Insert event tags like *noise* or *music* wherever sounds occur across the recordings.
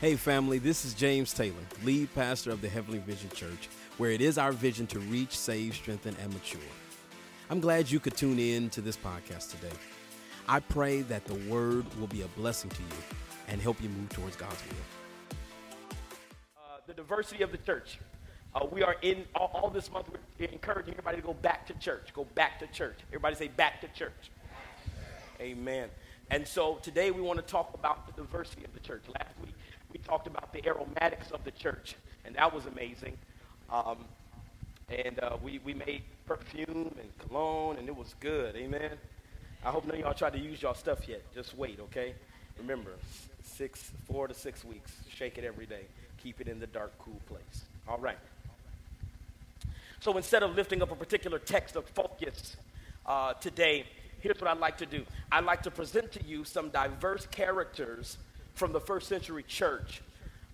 Hey, family, this is James Taylor, lead pastor of the Heavenly Vision Church, where it is our vision to reach, save, strengthen, and mature. I'm glad you could tune in to this podcast today. I pray that the word will be a blessing to you and help you move towards God's will. Uh, the diversity of the church. Uh, we are in all, all, this month, we're encouraging everybody to go back to church. Go back to church. Everybody say back to church. Amen. And so today we want to talk about the diversity of the church. Last week we talked about the aromatics of the church, and that was amazing. Um, and uh, we, we made perfume and cologne, and it was good. Amen. I hope none of y'all tried to use y'all stuff yet. Just wait, okay? Remember, six, four to six weeks. Shake it every day. Keep it in the dark, cool place. All right. So instead of lifting up a particular text of focus uh, today, here's what I'd like to do. I'd like to present to you some diverse characters from the first century church.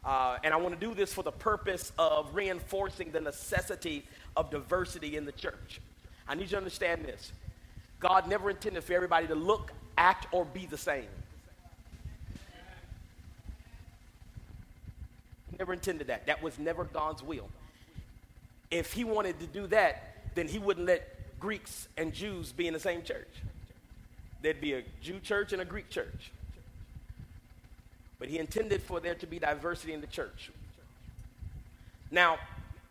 Uh, and I want to do this for the purpose of reinforcing the necessity of diversity in the church. I need you to understand this. God never intended for everybody to look, act, or be the same. Never intended that. That was never God's will. If he wanted to do that, then he wouldn't let Greeks and Jews be in the same church. There'd be a Jew church and a Greek church. But he intended for there to be diversity in the church. Now,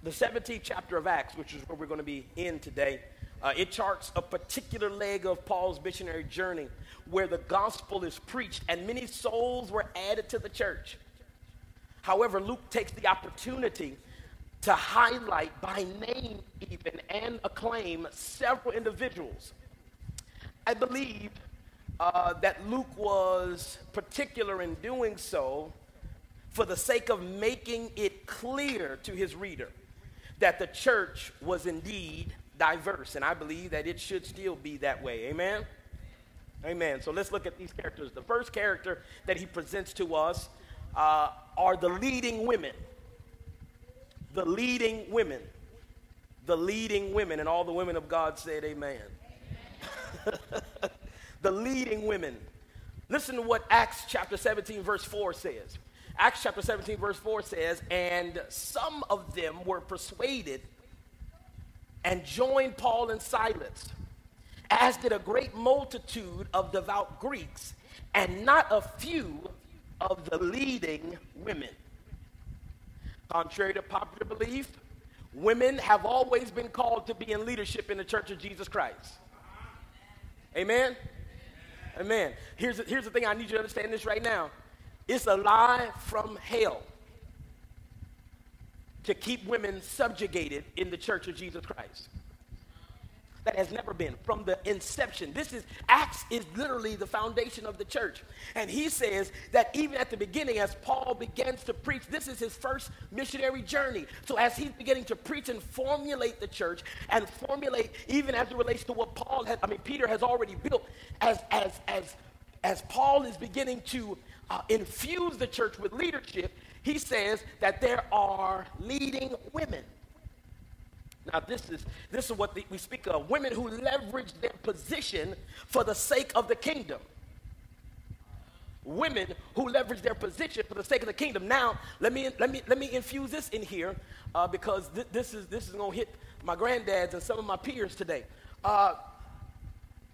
the 17th chapter of Acts, which is where we're going to be in today, uh, it charts a particular leg of Paul's missionary journey where the gospel is preached and many souls were added to the church. However, Luke takes the opportunity to highlight by name, even, and acclaim several individuals. I believe uh, that Luke was particular in doing so for the sake of making it clear to his reader that the church was indeed diverse. And I believe that it should still be that way. Amen? Amen. So let's look at these characters. The first character that he presents to us uh, are the leading women. The leading women. The leading women. And all the women of God said, Amen. amen. *laughs* the leading women. Listen to what Acts chapter 17, verse 4 says. Acts chapter 17, verse 4 says, And some of them were persuaded and joined Paul and Silas, as did a great multitude of devout Greeks, and not a few of the leading women. Contrary to popular belief, women have always been called to be in leadership in the church of Jesus Christ. Amen? Amen. Here's the, here's the thing I need you to understand this right now. It's a lie from hell to keep women subjugated in the church of Jesus Christ that has never been from the inception. This is Acts is literally the foundation of the church. And he says that even at the beginning, as Paul begins to preach, this is his first missionary journey. So as he's beginning to preach and formulate the church and formulate even as it relates to what Paul had, I mean, Peter has already built, as as as as Paul is beginning to uh, infuse the church with leadership, he says that there are leading women. Now, this is, this is what the, we speak of women who leverage their position for the sake of the kingdom. Women who leverage their position for the sake of the kingdom. Now, let me, let me, let me infuse this in here uh, because th- this is, this is going to hit my granddads and some of my peers today. Uh,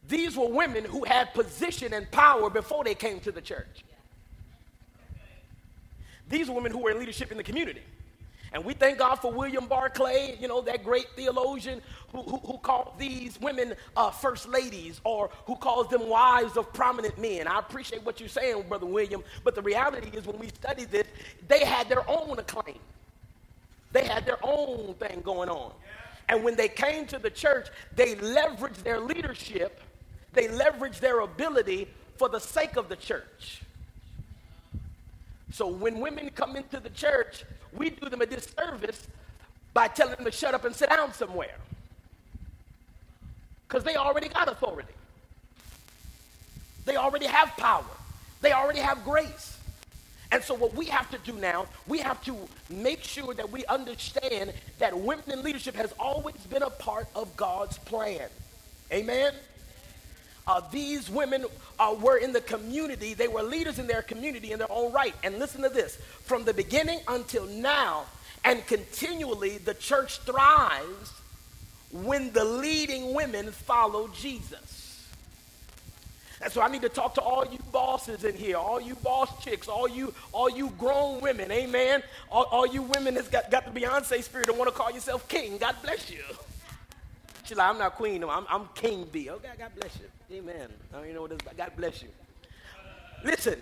these were women who had position and power before they came to the church. These were women who were in leadership in the community. And we thank God for William Barclay, you know, that great theologian who, who, who called these women uh, first ladies or who calls them wives of prominent men. I appreciate what you're saying, Brother William, but the reality is when we study this, they had their own acclaim. They had their own thing going on. And when they came to the church, they leveraged their leadership, they leveraged their ability for the sake of the church. So when women come into the church, we do them a disservice by telling them to shut up and sit down somewhere. Because they already got authority. They already have power. They already have grace. And so, what we have to do now, we have to make sure that we understand that women in leadership has always been a part of God's plan. Amen? Uh, these women uh, were in the community. They were leaders in their community in their own right. And listen to this from the beginning until now, and continually, the church thrives when the leading women follow Jesus. And so I need to talk to all you bosses in here, all you boss chicks, all you, all you grown women, amen. All, all you women that's got, got the Beyonce spirit and want to call yourself king. God bless you. She's like, I'm not queen, I'm, I'm king B. Okay, God bless you. Amen. I don't even know what this is, God bless you. Listen,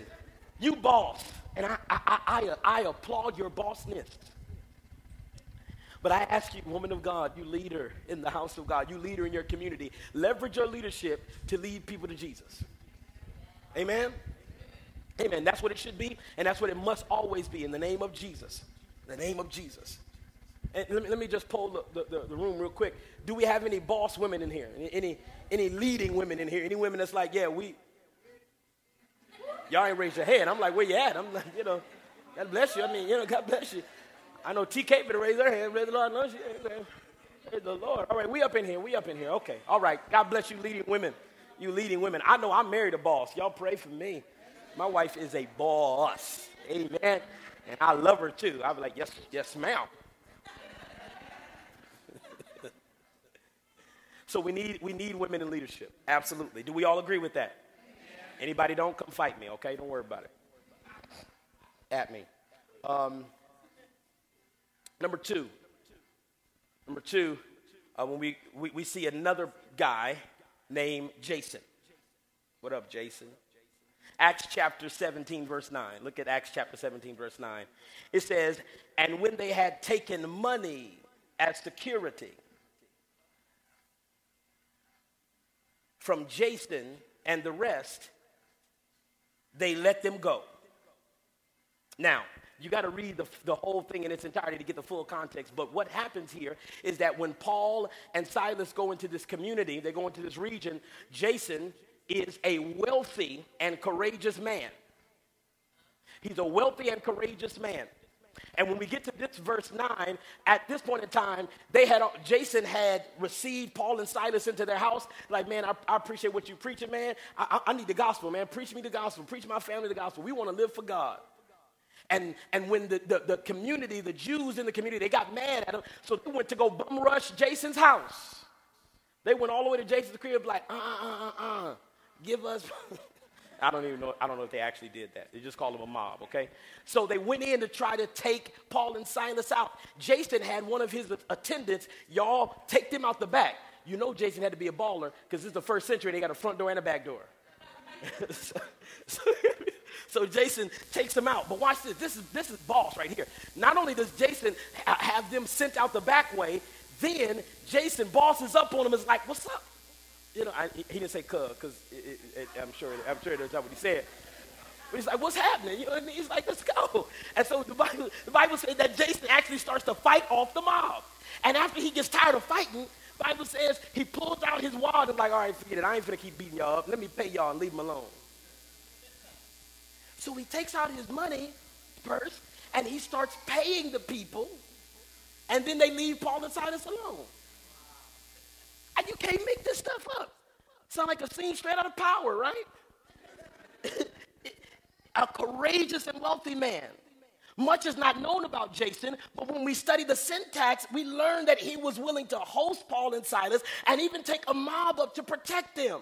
you boss, and I, I, I, I applaud your bossness. But I ask you, woman of God, you leader in the house of God, you leader in your community, leverage your leadership to lead people to Jesus. Amen? Amen. That's what it should be, and that's what it must always be in the name of Jesus. In the name of Jesus. And let me, let me just poll the, the, the, room real quick. Do we have any boss women in here? Any, any, leading women in here? Any women that's like, yeah, we. Y'all ain't raised your hand. I'm like, where you at? I'm like, you know, God bless you. I mean, you know, God bless you. I know TK better raise her hand. Praise the Lord. No, she, praise the Lord. All right, we up in here. We up in here. Okay. All right. God bless you, leading women. You leading women. I know I'm married a boss. Y'all pray for me. My wife is a boss. Amen. And I love her too. I'll be like, yes, yes, ma'am. So we need we need women in leadership. Absolutely. Do we all agree with that? Anybody don't come fight me, okay? Don't worry about it. At me. Um, Number two, number two, uh, when we, we, we see another guy named Jason. What up, Jason? Acts chapter 17, verse 9. Look at Acts chapter 17, verse 9. It says, And when they had taken money as security from Jason and the rest, they let them go. Now, you got to read the, the whole thing in its entirety to get the full context. But what happens here is that when Paul and Silas go into this community, they go into this region, Jason is a wealthy and courageous man. He's a wealthy and courageous man. And when we get to this verse 9, at this point in time, they had Jason had received Paul and Silas into their house. Like, man, I, I appreciate what you're preaching, man. I, I, I need the gospel, man. Preach me the gospel. Preach my family the gospel. We want to live for God. And, and when the, the, the, community, the Jews in the community, they got mad at him, so they went to go bum rush Jason's house. They went all the way to Jason's crib, like, uh, uh, uh, uh, give us. I don't even know. I don't know if they actually did that. They just called them a mob, okay? So they went in to try to take Paul and Silas out. Jason had one of his attendants, y'all take them out the back. You know Jason had to be a baller because this is the first century. They got a front door and a back door. so, *laughs* so so Jason takes them out. But watch this. This is this is boss right here. Not only does Jason ha- have them sent out the back way, then Jason bosses up on them. Is like, "What's up?" You know, I, he didn't say "cuz" because I'm sure I'm sure that's not what he said. But he's like, "What's happening?" You know, and he's like, "Let's go." And so the Bible the Bible says that Jason actually starts to fight off the mob. And after he gets tired of fighting, Bible says he pulls out his wallet and like, all right, forget it. I ain't gonna keep beating y'all up. Let me pay y'all and leave him alone. So he takes out his money purse and he starts paying the people, and then they leave Paul and Silas alone. And you can't make this stuff up. Sound like a scene straight out of power, right? *laughs* a courageous and wealthy man. Much is not known about Jason, but when we study the syntax, we learn that he was willing to host Paul and Silas and even take a mob up to protect them.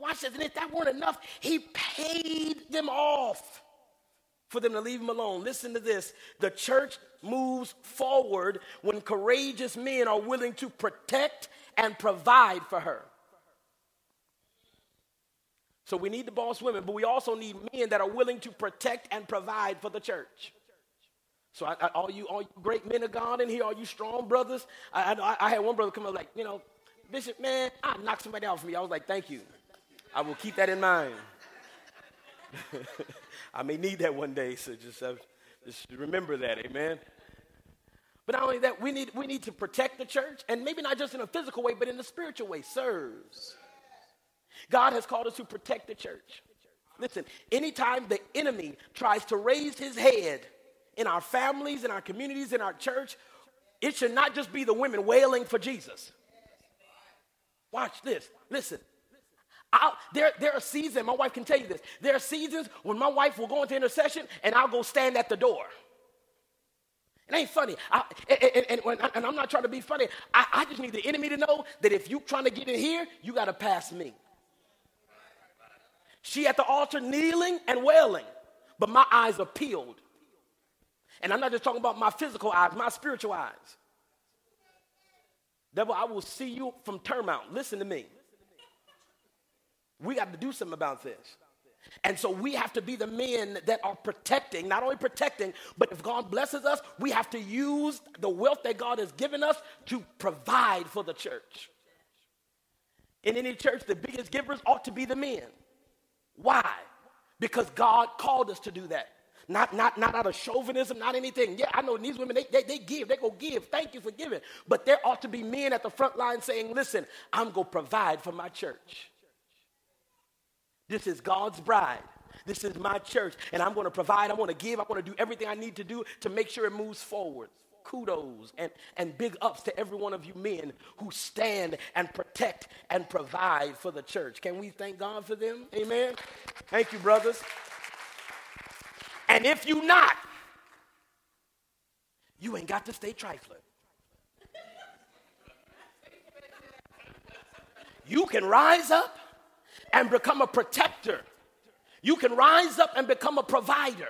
Watch this. And if that weren't enough, he paid them off for them to leave him alone. Listen to this. The church moves forward when courageous men are willing to protect and provide for her. So we need the boss women, but we also need men that are willing to protect and provide for the church. So I, I, all you, all you great men of God in here, all you strong brothers. I, I, had one brother come up like, you know, Bishop, man, I knocked somebody out for me. I was like, thank you. I will keep that in mind. *laughs* I may need that one day, so just, uh, just remember that, amen. But not only that, we need, we need to protect the church, and maybe not just in a physical way, but in a spiritual way, serves. God has called us to protect the church. Listen, anytime the enemy tries to raise his head in our families, in our communities, in our church, it should not just be the women wailing for Jesus. Watch this. Listen, I'll, there, there are seasons, my wife can tell you this. There are seasons when my wife will go into intercession and I'll go stand at the door. It ain't funny. I, and, and, and, and, I'm not trying to be funny. I, I just need the enemy to know that if you're trying to get in here, you got to pass me. She at the altar kneeling and wailing, but my eyes are peeled. And I'm not just talking about my physical eyes, my spiritual eyes. Devil, I will see you from Turmount. Listen to me. We got to do something about this. And so we have to be the men that are protecting, not only protecting, but if God blesses us, we have to use the wealth that God has given us to provide for the church. In any church, the biggest givers ought to be the men. Why? Because God called us to do that. Not, not, not out of chauvinism, not anything. Yeah, I know these women, they, they, they give, they go give. Thank you for giving. But there ought to be men at the front line saying, listen, I'm going to provide for my church. This is God's bride. This is my church. And I'm going to provide, I'm going to give, I'm going to do everything I need to do to make sure it moves forward. Kudos and, and big ups to every one of you men who stand and protect and provide for the church. Can we thank God for them? Amen. Thank you, brothers. And if you not, you ain't got to stay trifling. You can rise up and become a protector. You can rise up and become a provider.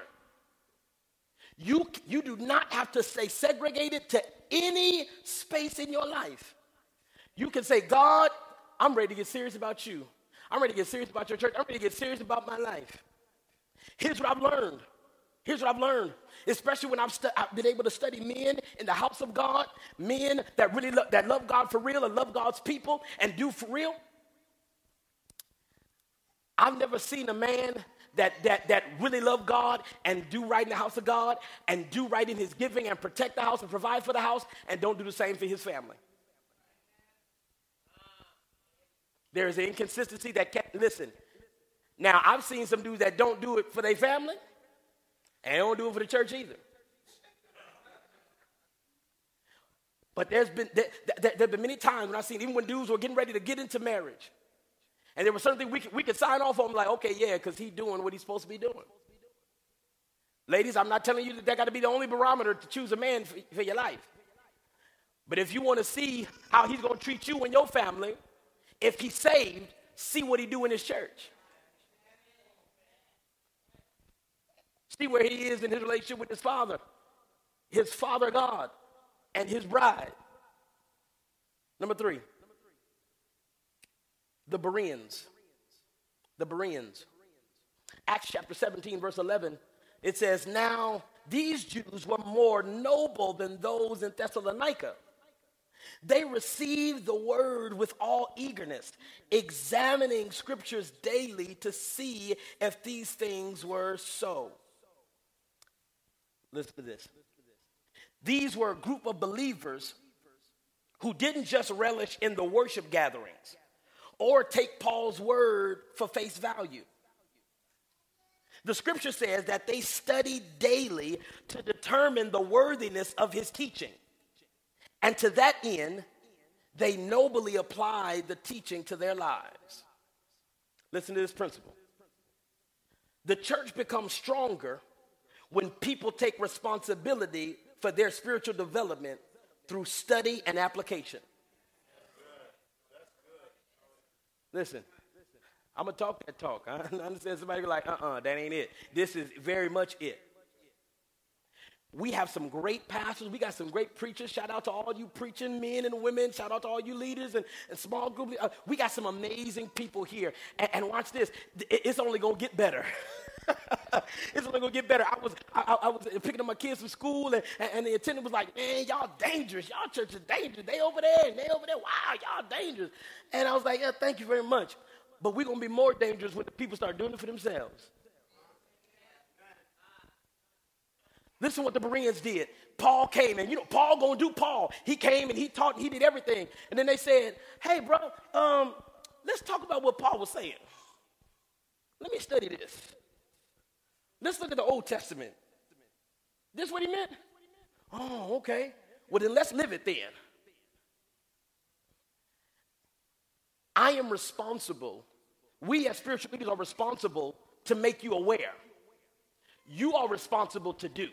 You, you do not have to stay segregated to any space in your life. You can say, God, I'm ready to get serious about you. I'm ready to get serious about your church. I'm ready to get serious about my life. Here's what I've learned. Here's what I've learned, especially when I've, stu- I've, been able to study men in the house of God, men that really lo- that love God for real and love God's people and do for real. I've never seen a man that, that, that really love God and do right in the house of God and do right in his giving and protect the house and provide for the house and don't do the same for his family. There is an inconsistency that can't, listen, now I've seen some dudes that don't do it for their family and don't do it for the church either. But there's been, there, there, there have been many times when I've seen, even when dudes were getting ready to get into marriage, and there was something we could, we could sign off on, like, okay, yeah, because he's doing what he's supposed to be doing. Ladies, I'm not telling you that that got to be the only barometer to choose a man for, for your life. But if you want to see how he's going to treat you and your family, if he's saved, see what he do in his church. See where he is in his relationship with his father, his father God, and his bride. Number three, the Bereans. The Bereans. Acts chapter 17, verse 11, it says, Now these Jews were more noble than those in Thessalonica. They received the word with all eagerness, examining scriptures daily to see if these things were so. Listen to this. These were a group of believers who didn't just relish in the worship gatherings or take Paul's word for face value. The scripture says that they studied daily to determine the worthiness of his teaching. And to that end, they nobly applied the teaching to their lives. Listen to this principle. The church becomes stronger when people take responsibility for their spiritual development through study and application. Listen, I'm gonna talk that talk. *laughs* I understand somebody be like, uh-uh, that ain't it. This is very much it. We have some great pastors. We got some great preachers. Shout out to all you preaching men and women. Shout out to all you leaders and, and small group. Uh, we got some amazing people here. And, and watch this. It's only going to get better. *laughs* *laughs* it's only gonna get better. I was I, I, was picking up my kids from school, and, and the attendant was like, "Man, y'all dangerous. Y'all church is dangerous. They over there, and they over there. Wow, y'all dangerous." And I was like, "Yeah, thank you very much." But we're gonna be more dangerous when the people start doing it for themselves. Listen what the Bereans did. Paul came and you know Paul gonna do Paul. He came and he taught and he did everything. And then they said, "Hey, bro, um, let's talk about what Paul was saying. Let me study this. Let's look at the Old Testament. This what he meant? Oh, okay. Well, then let's live it then. I am responsible We as spiritual leaders are responsible to make you aware. You are responsible to do.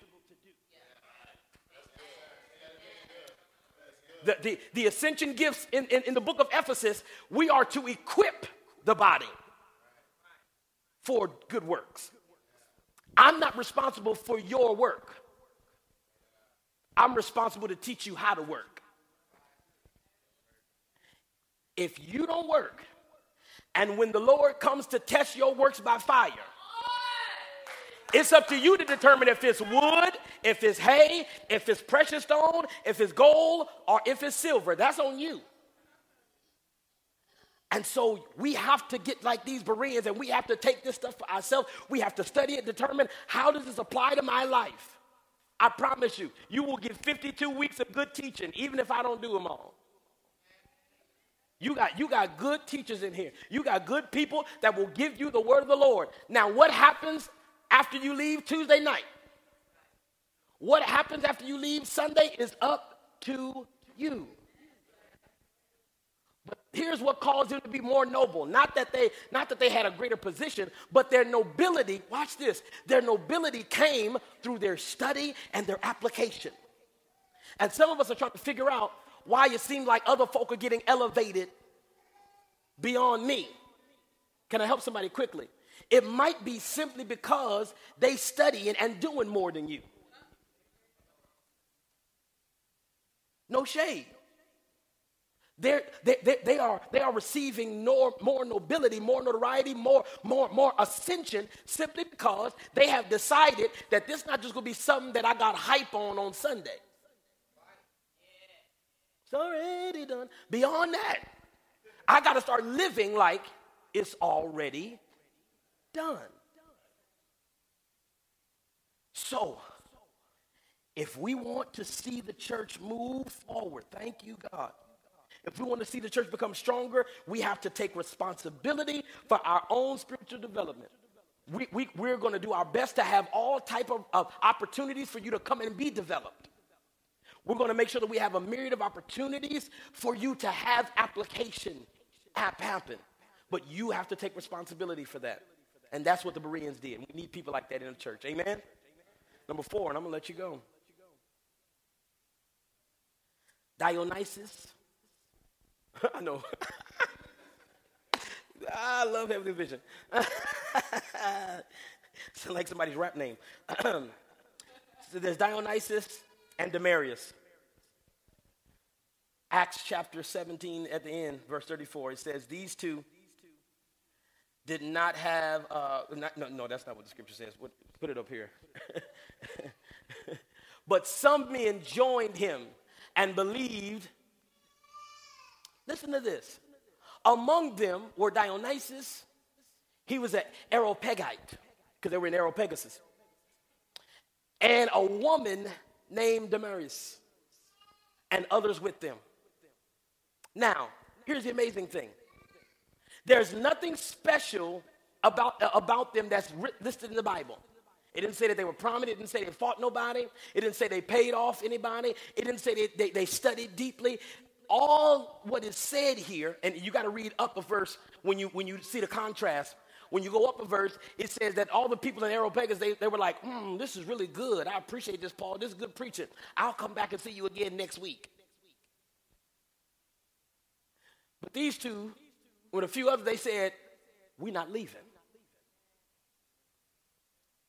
The, the, the ascension gifts in, in, in the book of Ephesus, we are to equip the body for good works. I'm not responsible for your work. I'm responsible to teach you how to work. If you don't work, and when the Lord comes to test your works by fire, it's up to you to determine if it's wood, if it's hay, if it's precious stone, if it's gold, or if it's silver. That's on you. And so we have to get like these Bereans and we have to take this stuff for ourselves. We have to study it, determine how does this apply to my life. I promise you, you will get 52 weeks of good teaching, even if I don't do them all. You got, you got good teachers in here. You got good people that will give you the word of the Lord. Now, what happens after you leave Tuesday night? What happens after you leave Sunday is up to you. Here's what caused them to be more noble. Not that they not that they had a greater position, but their nobility, watch this. Their nobility came through their study and their application. And some of us are trying to figure out why it seems like other folk are getting elevated beyond me. Can I help somebody quickly? It might be simply because they studying and doing more than you. No shade. They're, they, they, are, they are receiving more, more nobility, more notoriety, more, more, more ascension simply because they have decided that this not just going to be something that I got hype on on Sunday. It's already done. Beyond that, I got to start living like it's already done. So, if we want to see the church move forward, thank you, God if we want to see the church become stronger, we have to take responsibility for our own spiritual development. We, we, we're going to do our best to have all type of, of opportunities for you to come and be developed. We're going to make sure that we have a myriad of opportunities for you to have application happen. But you have to take responsibility for that. And that's what the Bereans did. We need people like that in the church. Amen? Number four, and I'm going to let you go. Dionysus *laughs* I know. *laughs* I love Heavenly Vision. *laughs* Sound like somebody's rap name. *clears throat* so there's Dionysus and Damaris. Acts chapter 17 at the end, verse 34, it says, These two did not have, uh, not, no, no, that's not what the scripture says. Put it up here. but some men joined him and believed Listen to this. Among them were Dionysus. He was an Areopagite because they were in Areopagus. And a woman named Damaris and others with them. Now, here's the amazing thing. There's nothing special about, about them that's listed in the Bible. It didn't say that they were prominent. It didn't say they fought nobody. It didn't say they paid off anybody. It didn't say they, they, they studied deeply all what is said here, and you got to read up a verse when you when you see the contrast. When you go up a verse, it says that all the people in Areopagus, they, they were like, hmm, this is really good. I appreciate this, Paul. This is good preaching. I'll come back and see you again next week. But these two, with a few others, they said, we're not leaving.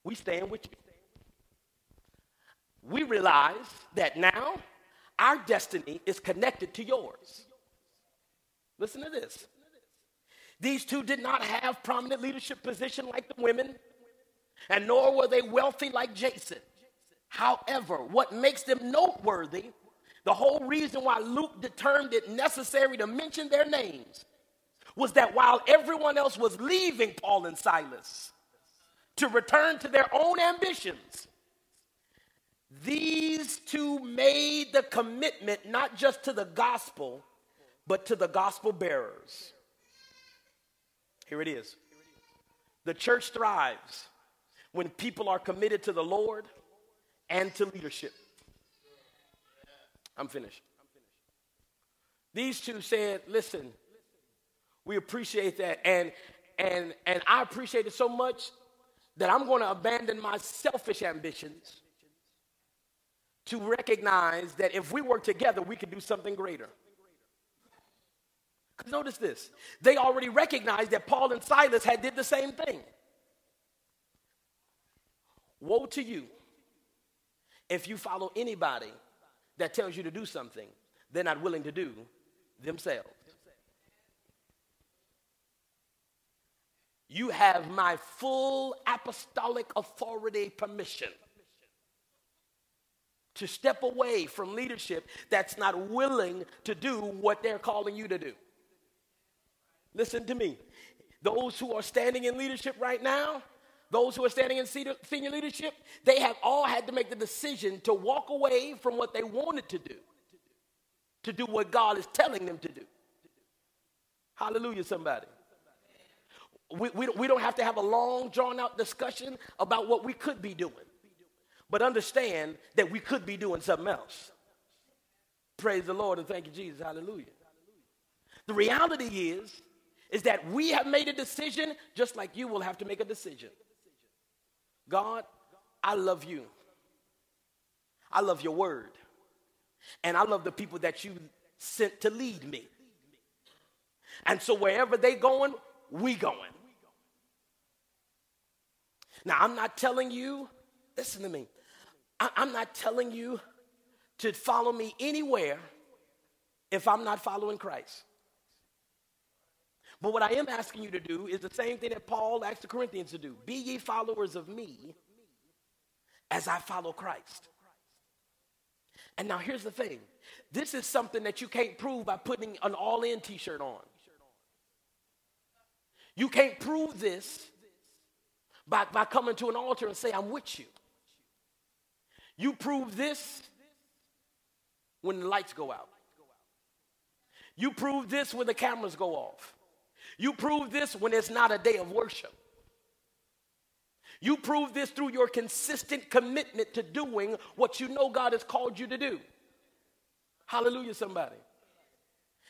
We stand with you. We realize that now our destiny is connected to yours. Listen to this. These two did not have prominent leadership position like the women, and nor were they wealthy like Jason. However, what makes them noteworthy, the whole reason why Luke determined it necessary to mention their names, was that while everyone else was leaving Paul and Silas to return to their own ambitions, these two made the commitment not just to the gospel, but to the gospel bearers. Here it is. The church thrives when people are committed to the Lord and to leadership. I'm finished. These two said, listen, we appreciate that. And and, and I appreciate it so much that I'm going to abandon my selfish ambitions to recognize that if we work together, we can do something greater. Because notice this they already recognized that Paul and Silas had did the same thing. Woe to you if you follow anybody that tells you to do something they're not willing to do themselves. You have my full apostolic authority permission to step away from leadership that's not willing to do what they're calling you to do. Listen to me. Those who are standing in leadership right now, those who are standing in senior leadership, they have all had to make the decision to walk away from what they wanted to do to do what God is telling them to do. Hallelujah, somebody. We, we, we don't have to have a long, drawn out discussion about what we could be doing, but understand that we could be doing something else. Praise the Lord and thank you, Jesus. Hallelujah. The reality is, is that we have made a decision just like you will have to make a decision. God, I love you. I love your word. And I love the people that you sent to lead me. And so wherever they going, we going. Now, I'm not telling you, listen to me, I, I'm not telling you to follow me anywhere if I'm not following Christ. But what I am asking you to do is the same thing that Paul asked the Corinthians to do Be ye followers of me as I follow Christ. And now here's the thing this is something that you can't prove by putting an all in t shirt on. You can't prove this by, by coming to an altar and say, I'm with you. You prove this when the lights go out. You prove this when the cameras go off. You prove this when it's not a day of worship. You prove this through your consistent commitment to doing what you know God has called you to do. Hallelujah, somebody.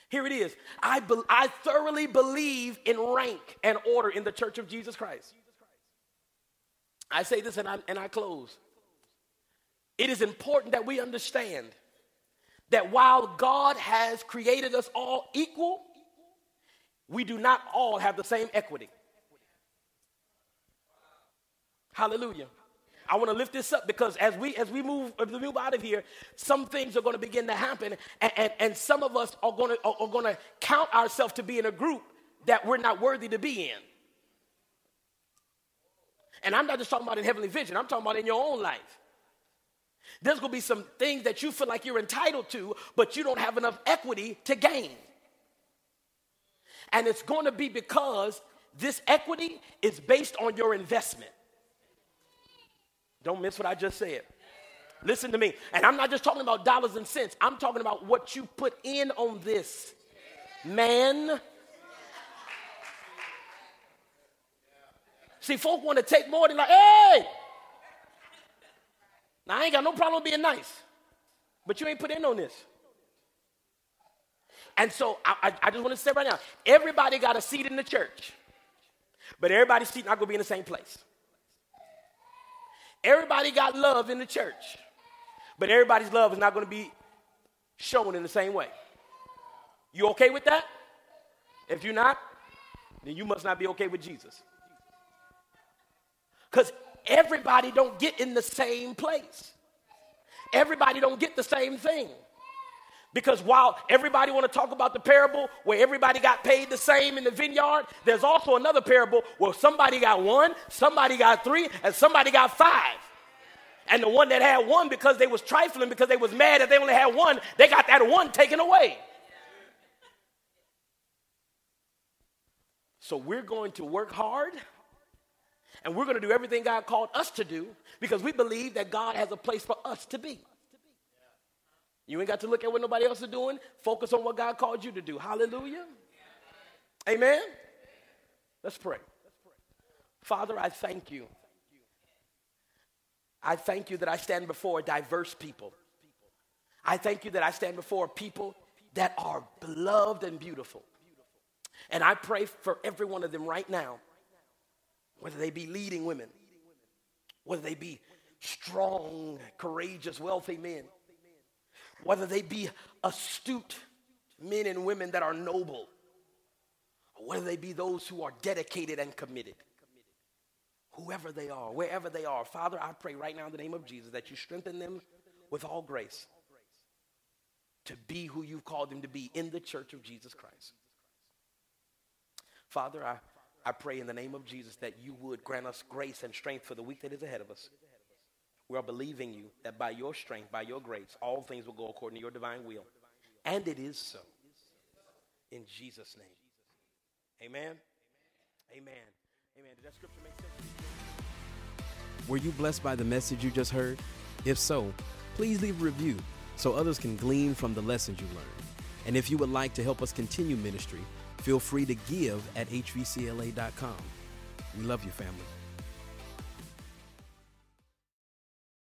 Here it is. I, be, I thoroughly believe in rank and order in the church of Jesus Christ. I say this and I, and I close. It is important that we understand that while God has created us all equal, we do not all have the same equity. Hallelujah. I want to lift this up because as we as we move as we move out of here, some things are going to begin to happen, and, and, and some of us are going to are, are going to count ourselves to be in a group that we're not worthy to be in. And I'm not just talking about in heavenly vision, I'm talking about in your own life. There's going to be some things that you feel like you're entitled to, but you don't have enough equity to gain. And it's going to be because this equity is based on your investment. Don't miss what I just said. Listen to me. And I'm not just talking about dollars and cents, I'm talking about what you put in on this. Man. See, folk want to take more than like, hey! Now, I ain't got no problem being nice, but you ain't put in on this. And so I, I, I just want to say right now everybody got a seat in the church, but everybody's seat not going to be in the same place. Everybody got love in the church, but everybody's love is not going to be shown in the same way. You okay with that? If you're not, then you must not be okay with Jesus. Because everybody don't get in the same place. Everybody don't get the same thing. Because while everybody want to talk about the parable where everybody got paid the same in the vineyard, there's also another parable where somebody got one, somebody got three, and somebody got five. And the one that had one because they was trifling, because they was mad that they only had one, they got that one taken away. So we're going to work hard and we're going to do everything God called us to do because we believe that God has a place for us to be. You ain't got to look at what nobody else is doing. Focus on what God called you to do. Hallelujah. Amen. Let's pray. Father, I thank you. I thank you that I stand before diverse people. I thank you that I stand before people that are beloved and beautiful. And I pray for every one of them right now, whether they be leading women, whether they be strong, courageous, wealthy men, whether they be astute men and women that are noble, or whether they be those who are dedicated and committed. Whoever they are, wherever they are, Father, I pray right now in the name of Jesus that you strengthen them with all grace to be who you've called them to be in the church of Jesus Christ. Father, I, I pray in the name of Jesus that you would grant us grace and strength for the week that is ahead of us. We are believing you that by your strength, by your grace, all things will go according to your divine will. And it is so. In Jesus' name. Amen. Amen. Amen. Did that scripture make sense? Were you blessed by the message you just heard? If so, please leave a review so others can glean from the lessons you learned. And if you would like to help us continue ministry, feel free to give at hvcla.com. We love you, family.